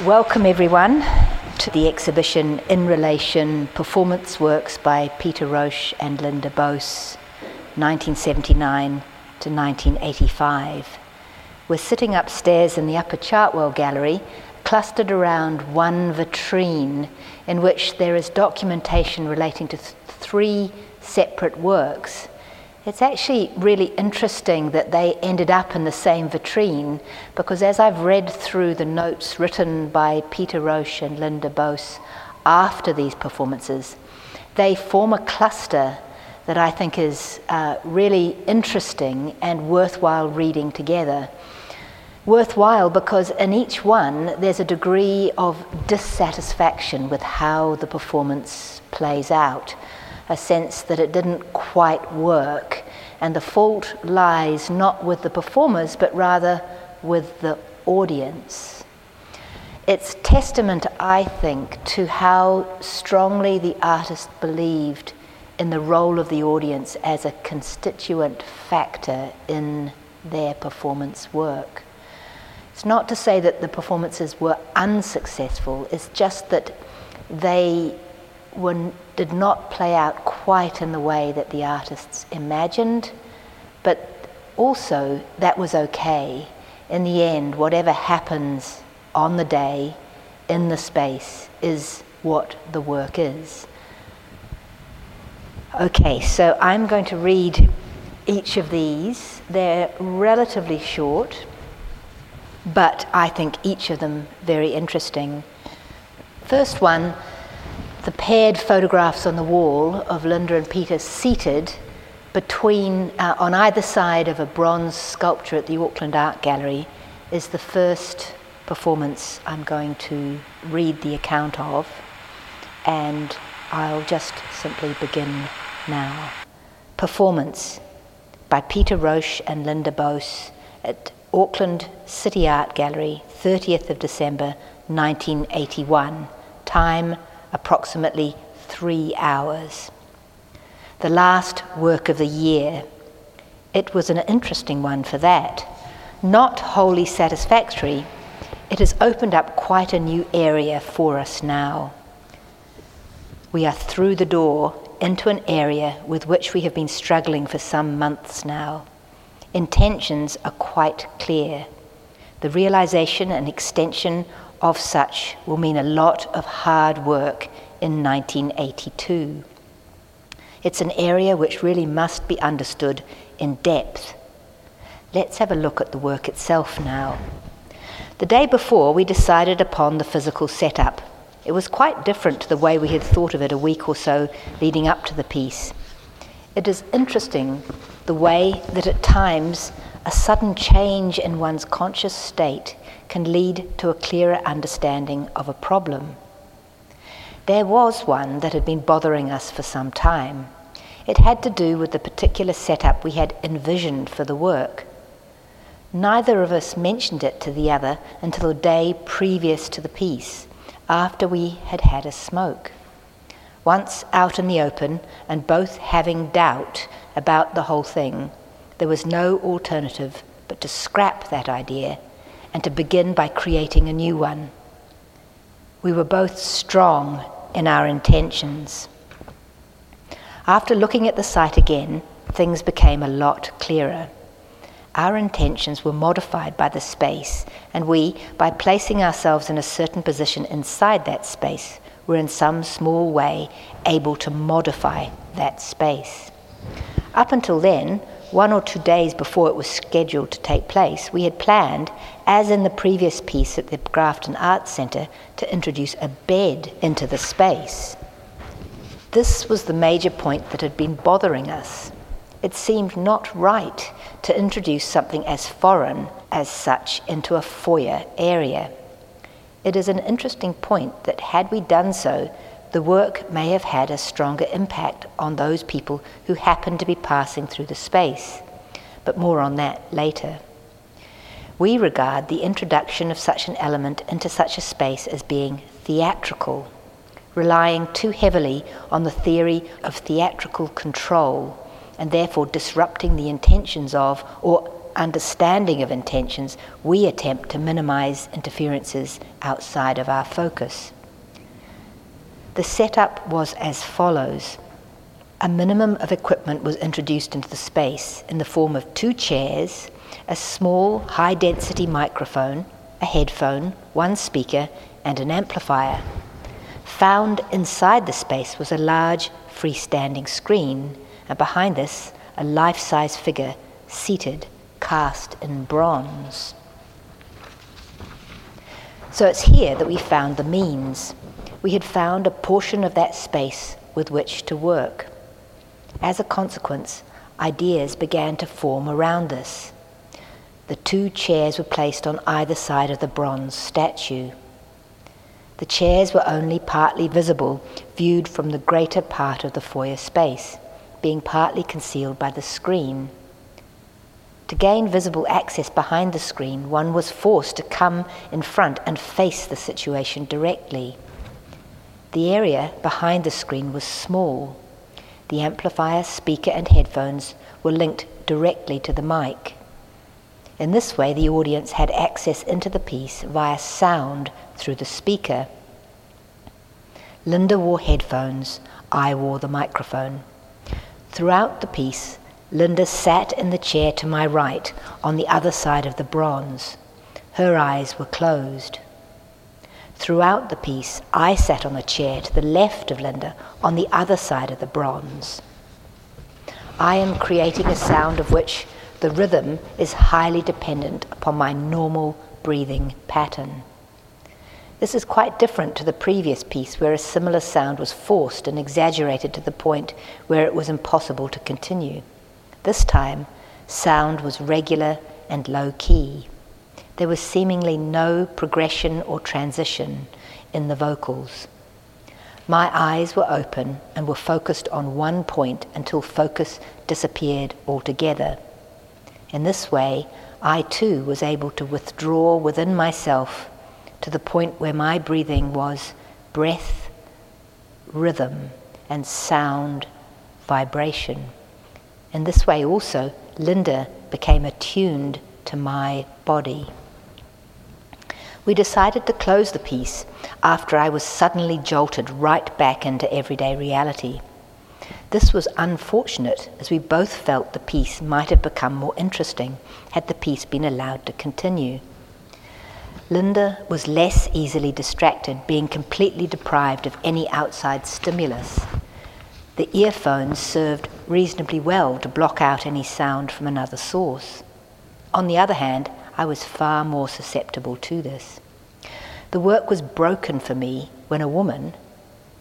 Welcome, everyone, to the exhibition In Relation Performance Works by Peter Roche and Linda Buis, 1979 to 1985. We're sitting upstairs in the Upper Chartwell Gallery, clustered around one vitrine in which there is documentation relating to th- three separate works. It's actually really interesting that they ended up in the same vitrine because as I've read through the notes written by Peter Roche and Linda Buis after these performances, they form a cluster that I think is uh, really interesting and worthwhile reading together. Worthwhile because in each one there's a degree of dissatisfaction with how the performance plays out, a sense that it didn't quite work, and the fault lies not with the performers but rather with the audience. It's testament, I think, to how strongly the artist believed in the role of the audience as a constituent factor in their performance work. It's not to say that the performances were unsuccessful, it's just that they were, did not play out quite in the way that the artists imagined, but also that was okay. In the end, whatever happens on the day, in the space, is what the work is. Okay, so I'm going to read each of these. They're relatively short but I think each of them very interesting. First one, the paired photographs on the wall of Linda and Peter seated between, uh, on either side of a bronze sculpture at the Auckland Art Gallery, is the first performance I'm going to read the account of, and I'll just simply begin now. Performance by Peter Roche and Linda Buis at Auckland City Art Gallery, 30th of December 1981. Time approximately three hours. The last work of the year. It was an interesting one for that. Not wholly satisfactory, it has opened up quite a new area for us now. We are through the door into an area with which we have been struggling for some months now intentions are quite clear. The realization and extension of such will mean a lot of hard work in 1982. It's an area which really must be understood in depth. Let's have a look at the work itself now. The day before, we decided upon the physical setup. It was quite different to the way we had thought of it a week or so leading up to the piece. It is interesting the way that at times a sudden change in one's conscious state can lead to a clearer understanding of a problem. There was one that had been bothering us for some time. It had to do with the particular setup we had envisioned for the work. Neither of us mentioned it to the other until the day previous to the piece, after we had had a smoke. Once out in the open and both having doubt about the whole thing, there was no alternative but to scrap that idea and to begin by creating a new one. We were both strong in our intentions. After looking at the site again, things became a lot clearer. Our intentions were modified by the space, and we, by placing ourselves in a certain position inside that space, were in some small way able to modify that space. Up until then, one or two days before it was scheduled to take place, we had planned, as in the previous piece at the Grafton Arts Centre, to introduce a bed into the space. This was the major point that had been bothering us. It seemed not right to introduce something as foreign as such into a foyer area. It is an interesting point that had we done so, the work may have had a stronger impact on those people who happened to be passing through the space. But more on that later. We regard the introduction of such an element into such a space as being theatrical, relying too heavily on the theory of theatrical control and therefore disrupting the intentions of, or understanding of intentions, we attempt to minimize interferences outside of our focus. The setup was as follows. A minimum of equipment was introduced into the space in the form of two chairs, a small high density microphone, a headphone, one speaker, and an amplifier. Found inside the space was a large freestanding screen, and behind this, a life size figure seated, cast in bronze. So it's here that we found the means. We had found a portion of that space with which to work. As a consequence, ideas began to form around us. The two chairs were placed on either side of the bronze statue. The chairs were only partly visible, viewed from the greater part of the foyer space, being partly concealed by the screen. To gain visible access behind the screen, one was forced to come in front and face the situation directly. The area behind the screen was small. The amplifier, speaker, and headphones were linked directly to the mic. In this way, the audience had access into the piece via sound through the speaker. Linda wore headphones, I wore the microphone. Throughout the piece, Linda sat in the chair to my right on the other side of the bronze. Her eyes were closed. Throughout the piece, I sat on a chair to the left of Linda on the other side of the bronze. I am creating a sound of which the rhythm is highly dependent upon my normal breathing pattern. This is quite different to the previous piece, where a similar sound was forced and exaggerated to the point where it was impossible to continue. This time, sound was regular and low key. There was seemingly no progression or transition in the vocals. My eyes were open and were focused on one point until focus disappeared altogether. In this way, I too was able to withdraw within myself to the point where my breathing was breath, rhythm, and sound vibration. In this way, also, Linda became attuned to my body. We decided to close the piece after I was suddenly jolted right back into everyday reality. This was unfortunate, as we both felt the piece might have become more interesting had the piece been allowed to continue. Linda was less easily distracted, being completely deprived of any outside stimulus. The earphones served reasonably well to block out any sound from another source. On the other hand, I was far more susceptible to this. The work was broken for me when a woman,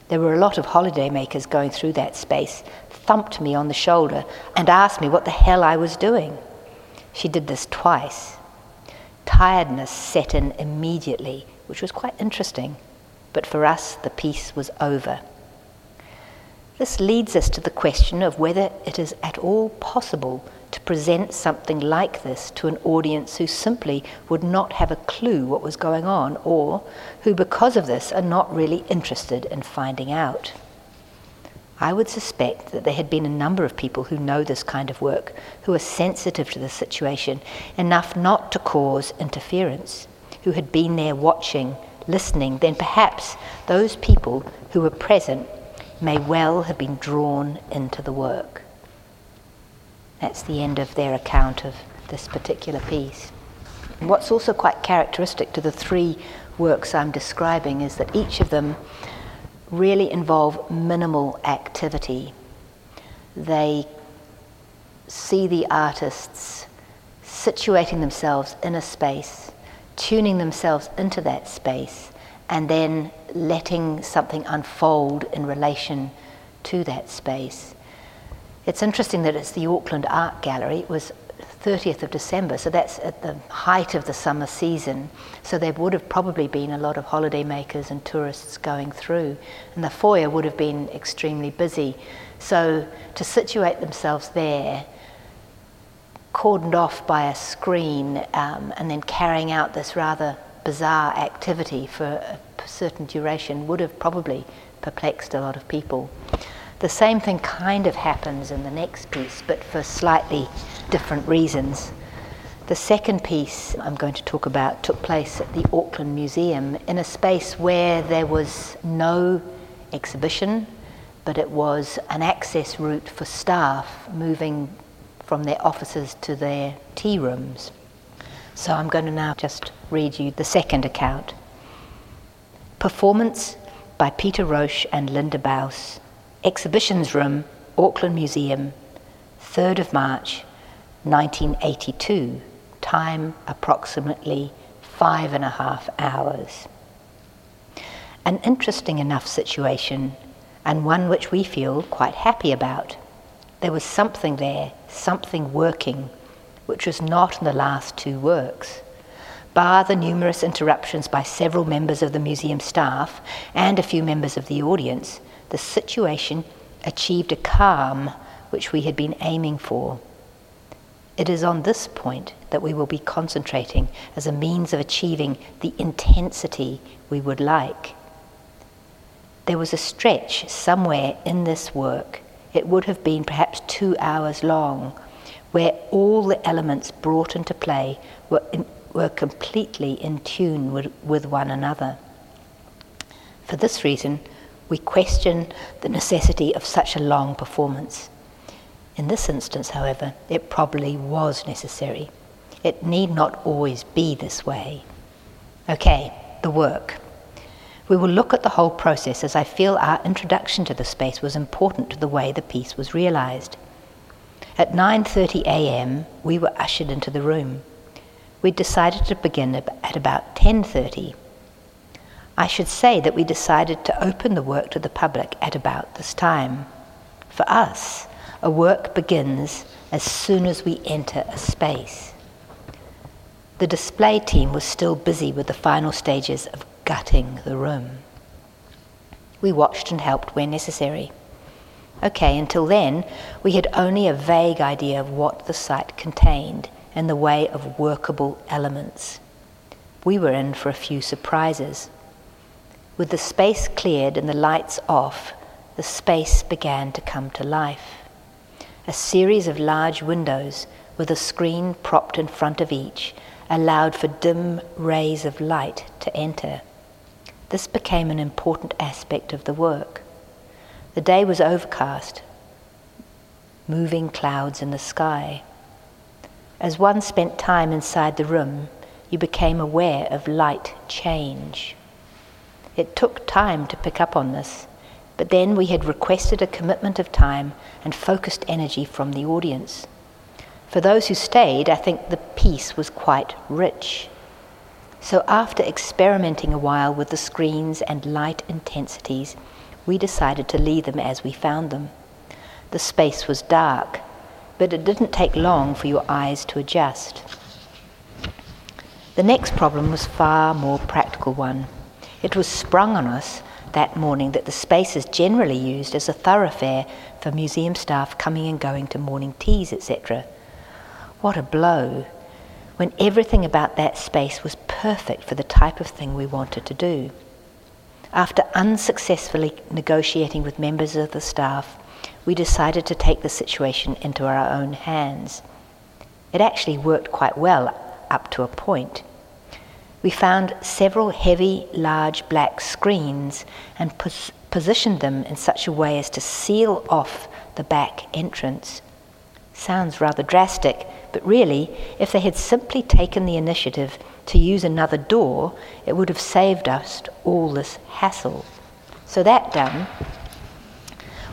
there were a lot of holidaymakers going through that space, thumped me on the shoulder and asked me what the hell I was doing. She did this twice. Tiredness set in immediately, which was quite interesting, but for us the piece was over. This leads us to the question of whether it is at all possible present something like this to an audience who simply would not have a clue what was going on, or who, because of this, are not really interested in finding out. I would suspect that there had been a number of people who know this kind of work, who are sensitive to the situation enough not to cause interference, who had been there watching, listening, then perhaps those people who were present may well have been drawn into the work. That's the end of their account of this particular piece. What's also quite characteristic to the three works I'm describing is that each of them really involve minimal activity. They see the artists situating themselves in a space, tuning themselves into that space, and then letting something unfold in relation to that space. It's interesting that it's the Auckland Art Gallery. It was 30th of December, so that's at the height of the summer season. So there would have probably been a lot of holidaymakers and tourists going through, and the foyer would have been extremely busy. So to situate themselves there, cordoned off by a screen, um, and then carrying out this rather bizarre activity for a certain duration would have probably perplexed a lot of people. The same thing kind of happens in the next piece, but for slightly different reasons. The second piece I'm going to talk about took place at the Auckland Museum in a space where there was no exhibition, but it was an access route for staff moving from their offices to their tea rooms. So I'm going to now just read you the second account. Performance by Peter Roche and Linda Buis. Exhibitions Room, Auckland Museum, 3rd of March, 1982 time approximately five and a half hours. An interesting enough situation, and one which we feel quite happy about. There was something there, something working, which was not in the last two works. Bar the numerous interruptions by several members of the museum staff and a few members of the audience, the situation achieved a calm which we had been aiming for. It is on this point that we will be concentrating as a means of achieving the intensity we would like. There was a stretch somewhere in this work, it would have been perhaps two hours long, where all the elements brought into play were, in, were completely in tune with, with one another. For this reason, we question the necessity of such a long performance. In this instance, however, it probably was necessary. It need not always be this way. Okay, the work. We will look at the whole process as I feel our introduction to the space was important to the way the piece was realized. At 9:30 a.m., we were ushered into the room. We decided to begin at about 10:30. I should say that we decided to open the work to the public at about this time. For us, a work begins as soon as we enter a space. The display team was still busy with the final stages of gutting the room. We watched and helped where necessary. Okay, until then, we had only a vague idea of what the site contained in the way of workable elements. We were in for a few surprises. With the space cleared and the lights off, the space began to come to life. A series of large windows with a screen propped in front of each allowed for dim rays of light to enter. This became an important aspect of the work. The day was overcast, moving clouds in the sky. As one spent time inside the room, you became aware of light change. It took time to pick up on this, but then we had requested a commitment of time and focused energy from the audience. For those who stayed, I think the piece was quite rich. So, after experimenting a while with the screens and light intensities, we decided to leave them as we found them. The space was dark, but it didn't take long for your eyes to adjust. The next problem was far more practical one. It was sprung on us that morning that the space is generally used as a thoroughfare for museum staff coming and going to morning teas, etc. What a blow when everything about that space was perfect for the type of thing we wanted to do. After unsuccessfully negotiating with members of the staff, we decided to take the situation into our own hands. It actually worked quite well up to a point. We found several heavy, large black screens and pos- positioned them in such a way as to seal off the back entrance. Sounds rather drastic, but really, if they had simply taken the initiative to use another door, it would have saved us all this hassle. So, that done,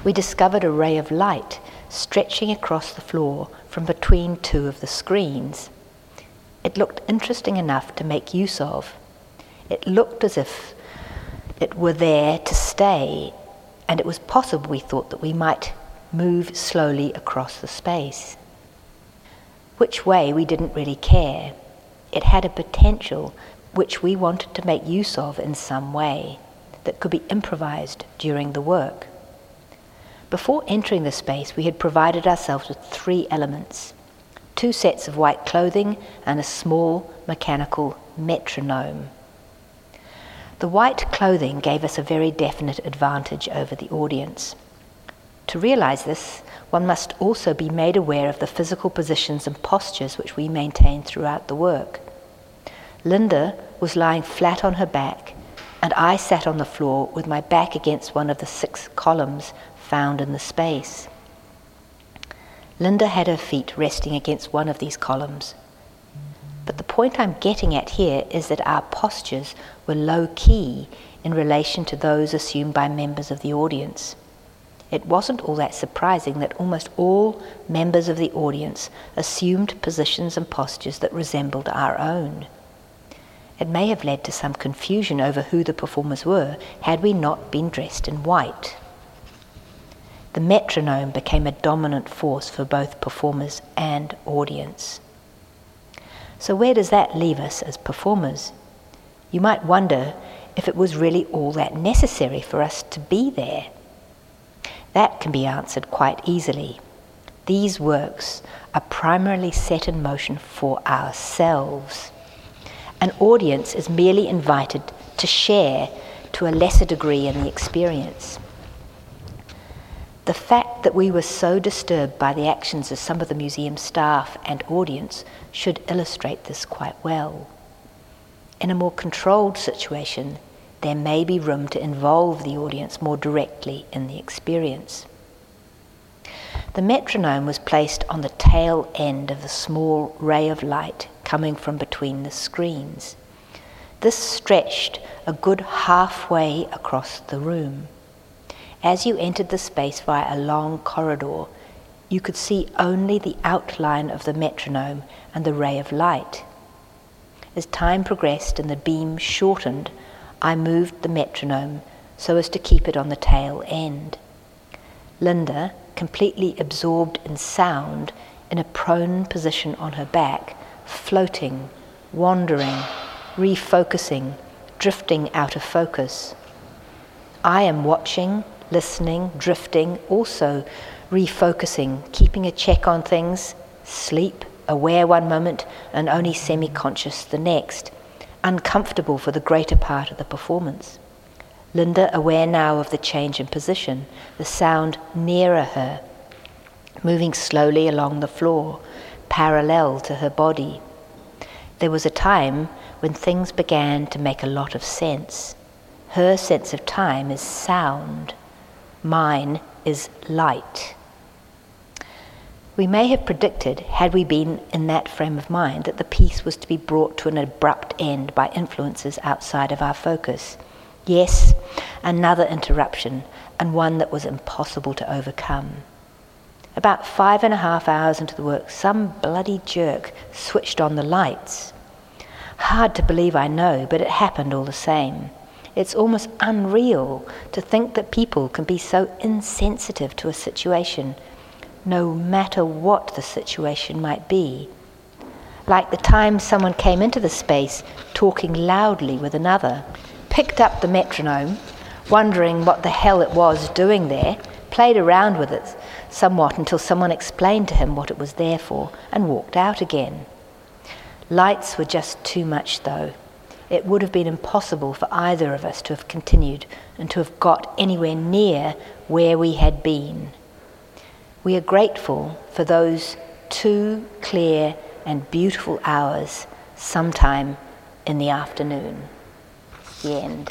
we discovered a ray of light stretching across the floor from between two of the screens. It looked interesting enough to make use of. It looked as if it were there to stay, and it was possible, we thought, that we might move slowly across the space. Which way we didn't really care. It had a potential which we wanted to make use of in some way that could be improvised during the work. Before entering the space, we had provided ourselves with three elements two sets of white clothing and a small mechanical metronome. The white clothing gave us a very definite advantage over the audience. To realize this, one must also be made aware of the physical positions and postures which we maintain throughout the work. Linda was lying flat on her back, and I sat on the floor with my back against one of the six columns found in the space. Linda had her feet resting against one of these columns. But the point I'm getting at here is that our postures were low key in relation to those assumed by members of the audience. It wasn't all that surprising that almost all members of the audience assumed positions and postures that resembled our own. It may have led to some confusion over who the performers were had we not been dressed in white. The metronome became a dominant force for both performers and audience. So, where does that leave us as performers? You might wonder if it was really all that necessary for us to be there. That can be answered quite easily. These works are primarily set in motion for ourselves. An audience is merely invited to share to a lesser degree in the experience. The fact that we were so disturbed by the actions of some of the museum staff and audience should illustrate this quite well. In a more controlled situation, there may be room to involve the audience more directly in the experience. The metronome was placed on the tail end of the small ray of light coming from between the screens. This stretched a good halfway across the room. As you entered the space via a long corridor, you could see only the outline of the metronome and the ray of light. As time progressed and the beam shortened, I moved the metronome so as to keep it on the tail end. Linda, completely absorbed in sound, in a prone position on her back, floating, wandering, refocusing, drifting out of focus. I am watching, listening, drifting, also refocusing, keeping a check on things, sleep, aware one moment and only semi conscious the next uncomfortable for the greater part of the performance. Linda, aware now of the change in position, the sound nearer her, moving slowly along the floor, parallel to her body. There was a time when things began to make a lot of sense. Her sense of time is sound, mine is light. We may have predicted, had we been in that frame of mind, that the piece was to be brought to an abrupt end by influences outside of our focus. Yes, another interruption, and one that was impossible to overcome. About five and a half hours into the work, some bloody jerk switched on the lights. Hard to believe, I know, but it happened all the same. It's almost unreal to think that people can be so insensitive to a situation no matter what the situation might be. Like the time someone came into the space talking loudly with another, picked up the metronome, wondering what the hell it was doing there, played around with it somewhat until someone explained to him what it was there for, and walked out again. Lights were just too much, though. It would have been impossible for either of us to have continued and to have got anywhere near where we had been. We are grateful for those two clear and beautiful hours sometime in the afternoon. The end.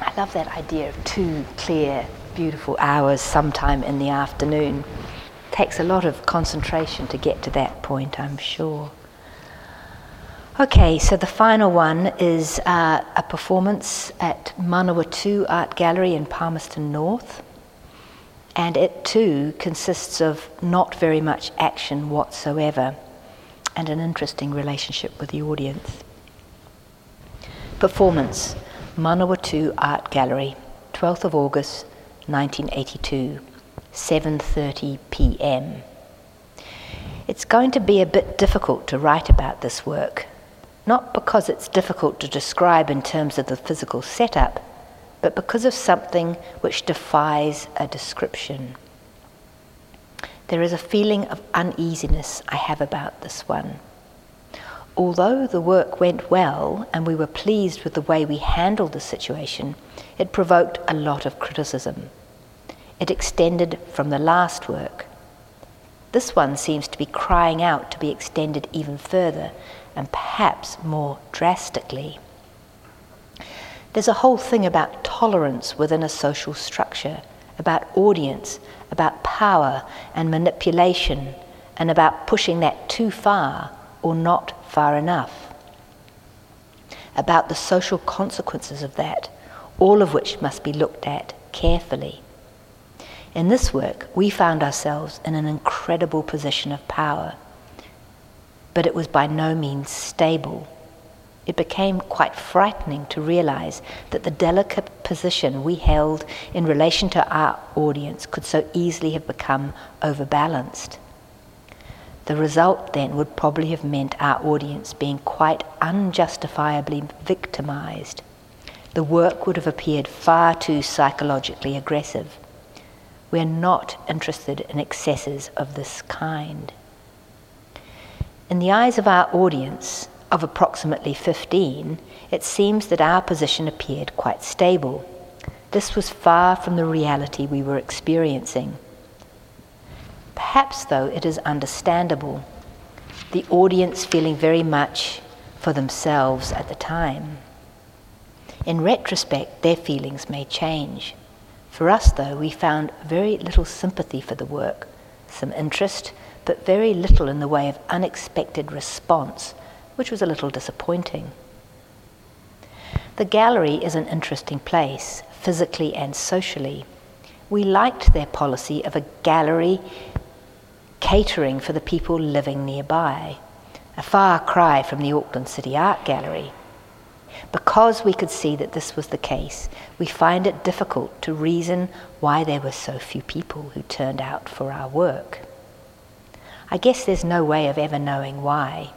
I love that idea of two clear, beautiful hours sometime in the afternoon. Takes a lot of concentration to get to that point, I'm sure. Okay, so the final one is uh, a performance at Manawatu Art Gallery in Palmerston North and it too consists of not very much action whatsoever and an interesting relationship with the audience. Performance Manawatu Art Gallery, 12th of August 1982, 7:30 p.m. It's going to be a bit difficult to write about this work, not because it's difficult to describe in terms of the physical setup, but because of something which defies a description. There is a feeling of uneasiness I have about this one. Although the work went well and we were pleased with the way we handled the situation, it provoked a lot of criticism. It extended from the last work. This one seems to be crying out to be extended even further and perhaps more drastically. There's a whole thing about tolerance within a social structure, about audience, about power and manipulation, and about pushing that too far or not far enough. About the social consequences of that, all of which must be looked at carefully. In this work, we found ourselves in an incredible position of power, but it was by no means stable. It became quite frightening to realize that the delicate position we held in relation to our audience could so easily have become overbalanced. The result then would probably have meant our audience being quite unjustifiably victimized. The work would have appeared far too psychologically aggressive. We're not interested in excesses of this kind. In the eyes of our audience, of approximately 15, it seems that our position appeared quite stable. This was far from the reality we were experiencing. Perhaps, though, it is understandable, the audience feeling very much for themselves at the time. In retrospect, their feelings may change. For us, though, we found very little sympathy for the work, some interest, but very little in the way of unexpected response, which was a little disappointing. The gallery is an interesting place, physically and socially. We liked their policy of a gallery catering for the people living nearby, a far cry from the Auckland City Art Gallery. Because we could see that this was the case, we find it difficult to reason why there were so few people who turned out for our work. I guess there's no way of ever knowing why.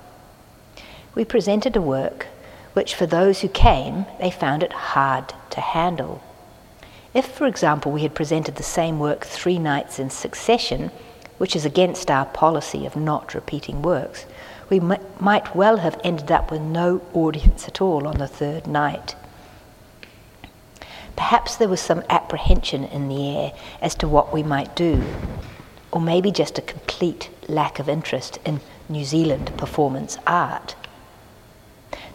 We presented a work which, for those who came, they found it hard to handle. If, for example, we had presented the same work three nights in succession, which is against our policy of not repeating works, we might well have ended up with no audience at all on the third night. Perhaps there was some apprehension in the air as to what we might do, or maybe just a complete lack of interest in New Zealand performance art.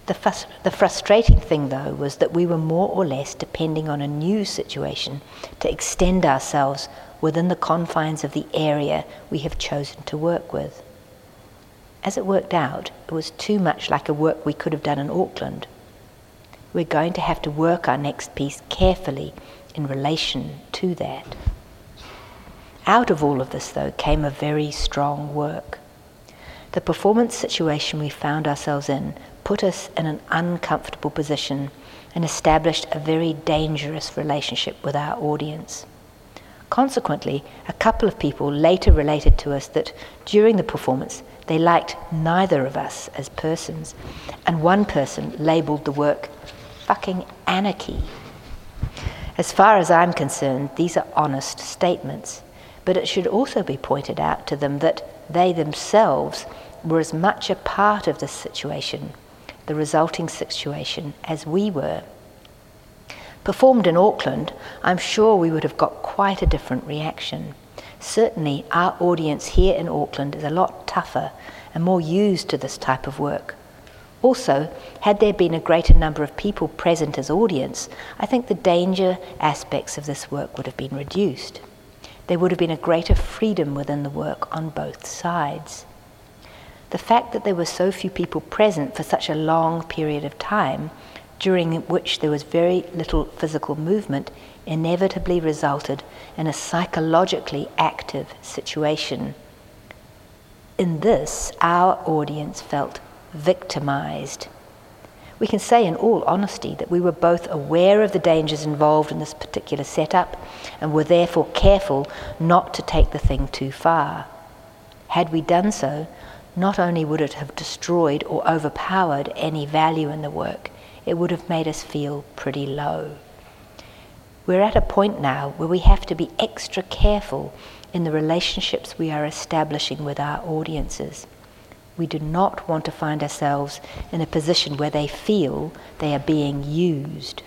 The, the, frustrating thing, though, was that we were more or less depending on a new situation to extend ourselves within the confines of the area we have chosen to work with. As it worked out, it was too much like a work we could have done in Auckland. We're going to have to work our next piece carefully in relation to that. Out of all of this, though, came a very strong work. The performance situation we found ourselves in put us in an uncomfortable position and established a very dangerous relationship with our audience. Consequently, a couple of people later related to us that during the performance they liked neither of us as persons, and one person labelled the work fucking anarchy. As far as I'm concerned, these are honest statements, but it should also be pointed out to them that they themselves were as much a part of this situation, the resulting situation, as we were performed in Auckland, I'm sure we would have got quite a different reaction. Certainly, our audience here in Auckland is a lot tougher and more used to this type of work. Also, had there been a greater number of people present as audience, I think the danger aspects of this work would have been reduced. There would have been a greater freedom within the work on both sides. The fact that there were so few people present for such a long period of time during which there was very little physical movement, inevitably resulted in a psychologically active situation. In this, our audience felt victimized. We can say, in all honesty, that we were both aware of the dangers involved in this particular setup and were therefore careful not to take the thing too far. Had we done so, not only would it have destroyed or overpowered any value in the work, it would have made us feel pretty low. We're at a point now where we have to be extra careful in the relationships we are establishing with our audiences. We do not want to find ourselves in a position where they feel they are being used.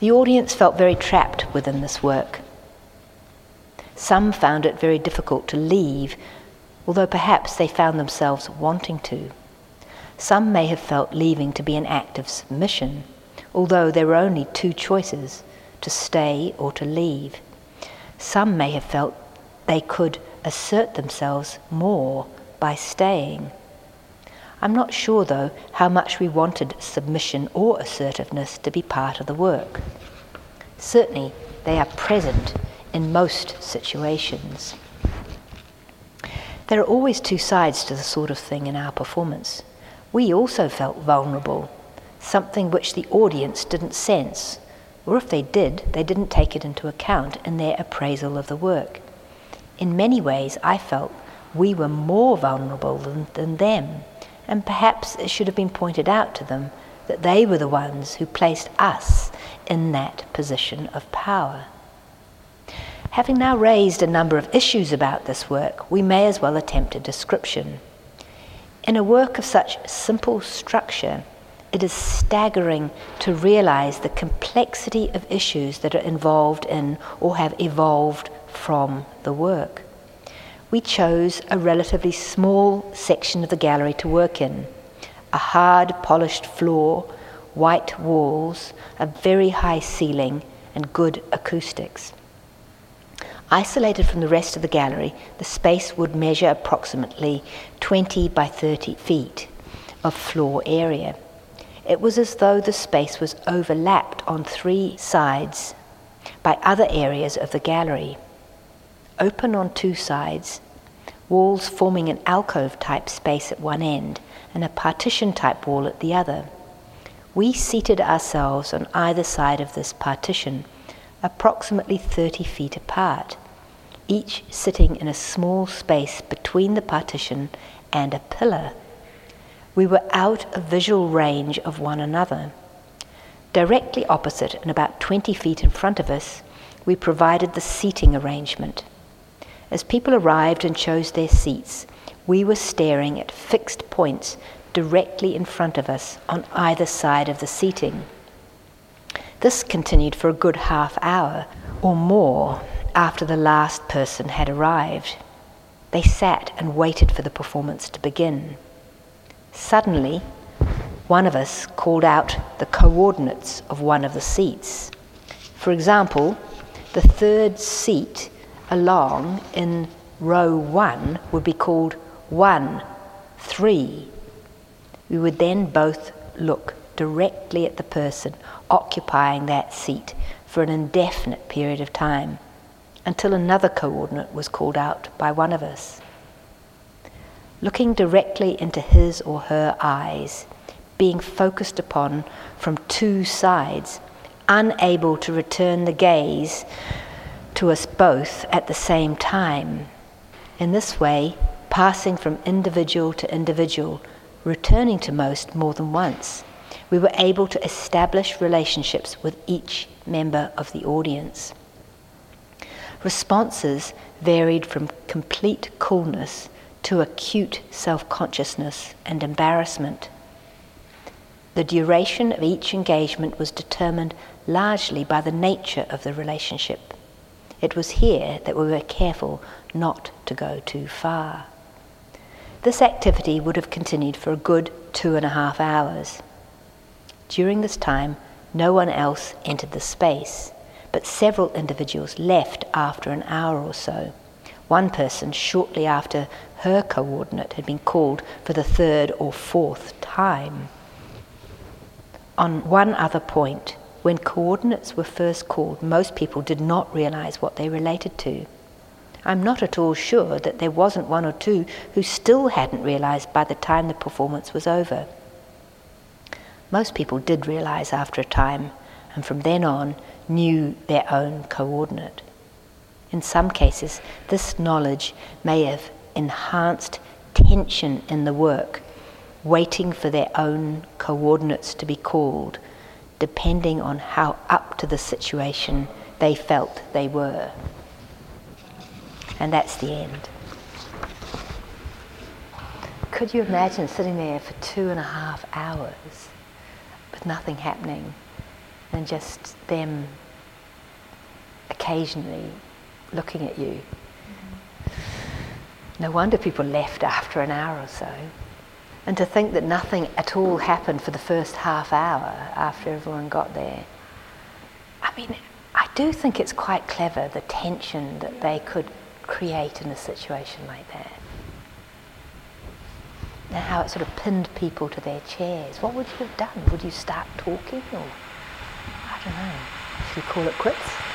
The audience felt very trapped within this work. Some found it very difficult to leave, although perhaps they found themselves wanting to. Some may have felt leaving to be an act of submission, although there were only two choices to stay or to leave. Some may have felt they could assert themselves more by staying. I'm not sure, though, how much we wanted submission or assertiveness to be part of the work. Certainly, they are present in most situations. There are always two sides to the sort of thing in our performance. We also felt vulnerable, something which the audience didn't sense, or if they did, they didn't take it into account in their appraisal of the work. In many ways, I felt we were more vulnerable than, than them, and perhaps it should have been pointed out to them that they were the ones who placed us in that position of power. Having now raised a number of issues about this work, we may as well attempt a description. In a work of such simple structure, it is staggering to realize the complexity of issues that are involved in or have evolved from the work. We chose a relatively small section of the gallery to work in a hard polished floor, white walls, a very high ceiling, and good acoustics. Isolated from the rest of the gallery, the space would measure approximately 20 by 30 feet of floor area. It was as though the space was overlapped on three sides by other areas of the gallery. Open on two sides, walls forming an alcove type space at one end and a partition type wall at the other. We seated ourselves on either side of this partition, approximately 30 feet apart each sitting in a small space between the partition and a pillar. We were out of visual range of one another. Directly opposite and about 20 feet in front of us, we provided the seating arrangement. As people arrived and chose their seats, we were staring at fixed points directly in front of us on either side of the seating. This continued for a good half hour or more after the last person had arrived. They sat and waited for the performance to begin. Suddenly, one of us called out the coordinates of one of the seats. For example, the third seat along in row one would be called one, three. We would then both look directly at the person occupying that seat for an indefinite period of time until another coordinate was called out by one of us. Looking directly into his or her eyes, being focused upon from two sides, unable to return the gaze to us both at the same time. In this way, passing from individual to individual, returning to most more than once, we were able to establish relationships with each member of the audience. Responses varied from complete coolness to acute self consciousness and embarrassment. The duration of each engagement was determined largely by the nature of the relationship. It was here that we were careful not to go too far. This activity would have continued for a good two and a half hours. During this time, no one else entered the space but several individuals left after an hour or so. One person, shortly after her coordinate had been called for the third or fourth time. On one other point, when coordinates were first called, most people did not realize what they related to. I'm not at all sure that there wasn't one or two who still hadn't realized by the time the performance was over. Most people did realize after a time, and from then on, knew their own coordinate. In some cases, this knowledge may have enhanced tension in the work, waiting for their own coordinates to be called, depending on how up to the situation they felt they were. And that's the end. Could you imagine sitting there for two and a half hours with nothing happening? And just them occasionally looking at you. No wonder people left after an hour or so. And to think that nothing at all happened for the first half hour after everyone got there. I mean, I do think it's quite clever the tension that they could create in a situation like that. And how it sort of pinned people to their chairs. What would you have done? Would you start talking or? Don't know. Should we call it quits?